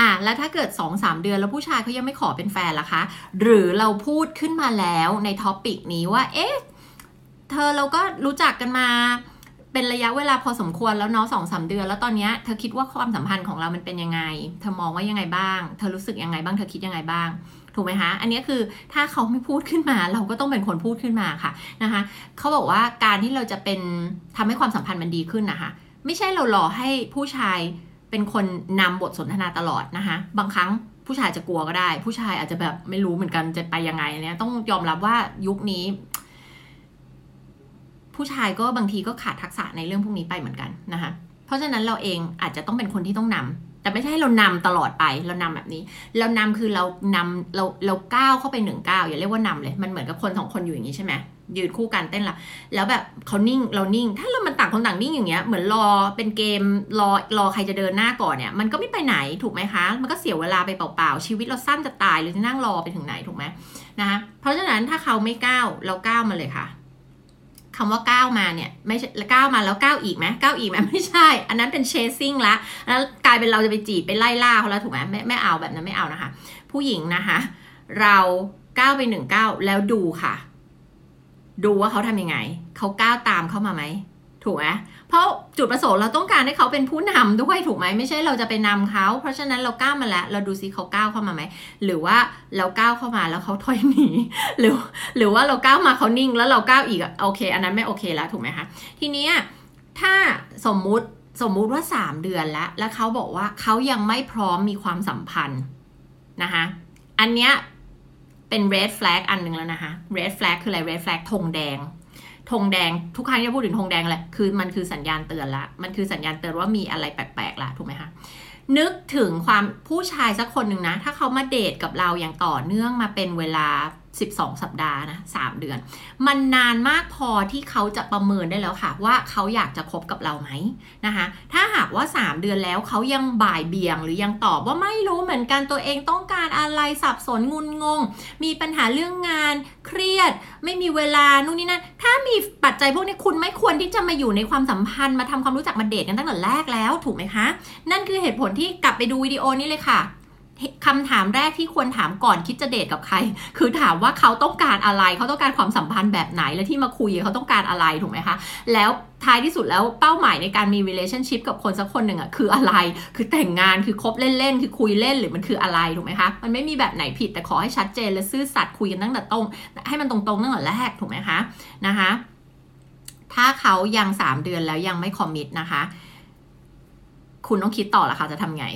อะแล้วถ้าเกิด 2-3สเดือนแล้วผู้ชายเขายังไม่ขอเป็นแฟนล่ะคะ หรือเราพูดขึ้นมาแล้วในท็อปิกนี้ว่า เอ๊ะ เธอเราก็รู้จักกันมาเป็นระยะเวลาพอสมควรแล้วเนาะสองสาเดือน แล้วตอนเนี้ยเธอคิดว่าความสัมพันธ์ของเรามันเป็นยังไง เธอมองว่ายังไงบ้าง เธอรู้สึกยังไงบ้างเธอคิดยังไงบ้างถูกไหมคะอันนี้คือถ้าเขาไม่พูดขึ้นมา เราก็ต้องเป็นคนพูดขึ้นมาค่ะนะคะเขาบอกว่าการที่เราจะเป็นทำให้ความสัมพันธ์มันดีขึ้นนะคะ ไม่ใช่เรารอให้ผู้ชาย เป็นคนนำบทสนทนาตลอดนะคะ บางครั้งผู้ชายจะกลัวก็ได้ ผู้ชายอาจจะแบบไม่รู้เหมือนกันจะไปยังไงเนี่ยต้องยอมรับว่ายุคนี้ ผู้ชายก็บางทีก็ขาดทักษะในเรื่องพวกนี้ไปเหมือนกันนะคะเพราะฉะนั้นเราเองอาจจะต้องเป็นคนที่ต้องนำ แต่ไม่ใช่เรานำตลอดไปเรานำแบบนี้ เรานำคือเรานำเราเราก้าวเข้าไปหนึ่งก้าวอย่าเรียกว่านำเลยมันเหมือนกับคนสองคนอยู่อย่างนี้ใช่ไหมยืนคู่กันเต้นละแล้วแบบเขานิ่งเรานิ่ง ถ้าเรามันต่างคนต่างนิ่งอย่างเงี้ยเหมือนรอเป็นเกมรอรอใครจะเดินหน้าก่อนเนี่ยมันก็ไม่ไปไหนถูกไหมคะ มันก็เสียเวลาไปเปล่าๆชีวิตเราสั้นจะตายหรือจะนั่งรอไปถึงไหนถูกไหมนะคะเพราะฉะนั้นถ้าเขาไม่ก้าวเราก้าวมาเลยค่ะ คำว่าก้าวมาเนี่ยไม่ก้าวมาแล้วก้าวอีกไหมก้าวอีกไหมไม่ใช่ อันนั้นเป็น chasing ละแล้วกลายเป็นเราจะไปจีบไปไล่ล่าเขาแล้วถูกไหมไม่ไม่เอาแบบนั้นไม่เอานะคะ ผู้หญิงนะคะ เราก้าวไปหนึ่งก้าวแล้วดูค่ะ ดูว่าเขาทำยังไงเขาก้าวตามเข้ามาไหม ถูกไหมเพราะจุดประสงค์เราต้องการให้เขาเป็นผู้นำด้วยถูกไหมไม่ใช่เราจะไปนำเขา เพราะฉะนั้นเราก้าวมาแล้ว เราดูซิเขาก้าวเข้ามาไหมหรือว่าเราก้าวเข้ามาแล้วเขาถอยหนีหรือ หรือว่าเราก้าวมาเขานิ่ง แล้วเราก้าวอีกโอเค อันนั้นไม่โอเคแล้วถูกไหมคะทีนี้ถ้าสมมุติสมมุติว่า 3 เดือนแล้ว แล้วเขาบอกว่าเขายังไม่พร้อมมีความสัมพันธ์นะคะอันเนี้ย เป็น red flag อันหนึ่งแล้วนะคะ red flag คืออะไร red flag ธงแดงธงแดงทุกครั้งที่พูดถึงธงแดงแหละคือมันคือสัญญาณเตือนละ มันคือสัญญาณเตือนว่ามีอะไรแปลกๆละถูกไหมคะนึกถึงความผู้ชายสักคนหนึ่งนะ ถ้าเขามาเดทกับเราอย่างต่อเนื่องมาเป็นเวลา 12 สัปดาห์นะ3เดือน มันนานมากพอที่เขาจะประเมินได้แล้วค่ะ ว่าเขาอยากจะคบกับเราไหมนะคะ ถ้าหากว่า 3 เดือนแล้วเขายังบ่ายเบี่ยง หรือยังตอบว่าไม่รู้เหมือนกันตัวเองต้องการอะไรสับสนงุนงง มีปัญหาเรื่องงานเครียด ไม่มีเวลานู่นนี่นั่นถ้ามีปัจจัยพวกนี้คุณไม่ควรที่จะมาอยู่ในความสัมพันธ์มาทำความรู้จักมาเดทกันตั้งแต่แรกแล้วถูกไหมคะ นั่นคือเหตุผลที่กลับไปดูวิดีโอนี้เลยค่ะ คำถามแรกที่ควรถามก่อนคิดจะเดทกับใคร คือถามว่าเขาต้องการอะไร เขาต้องการความสัมพันธ์แบบไหนและที่มาคุยเขาต้องการอะไรถูกไหมคะ แล้วท้ายที่สุดแล้วเป้าหมายในการมี relationship กับคนสักคนหนึ่งอะคืออะไร คือแต่งงานคือคบเล่นๆ คือคุยเล่นหรือมันคืออะไรถูกไหมคะ มันไม่มีแบบไหนผิดแต่ขอให้ชัดเจนและซื่อสัตย์คุยกันตั้งแต่ตรงให้มันตรงๆตั้งแต่แรกถูกไหมคะนะคะถ้าเขายัง 3 เดือนแล้วยังไม่คอมมิตนะคะ คุณต้องคิดต่อละค่ะจะทำไง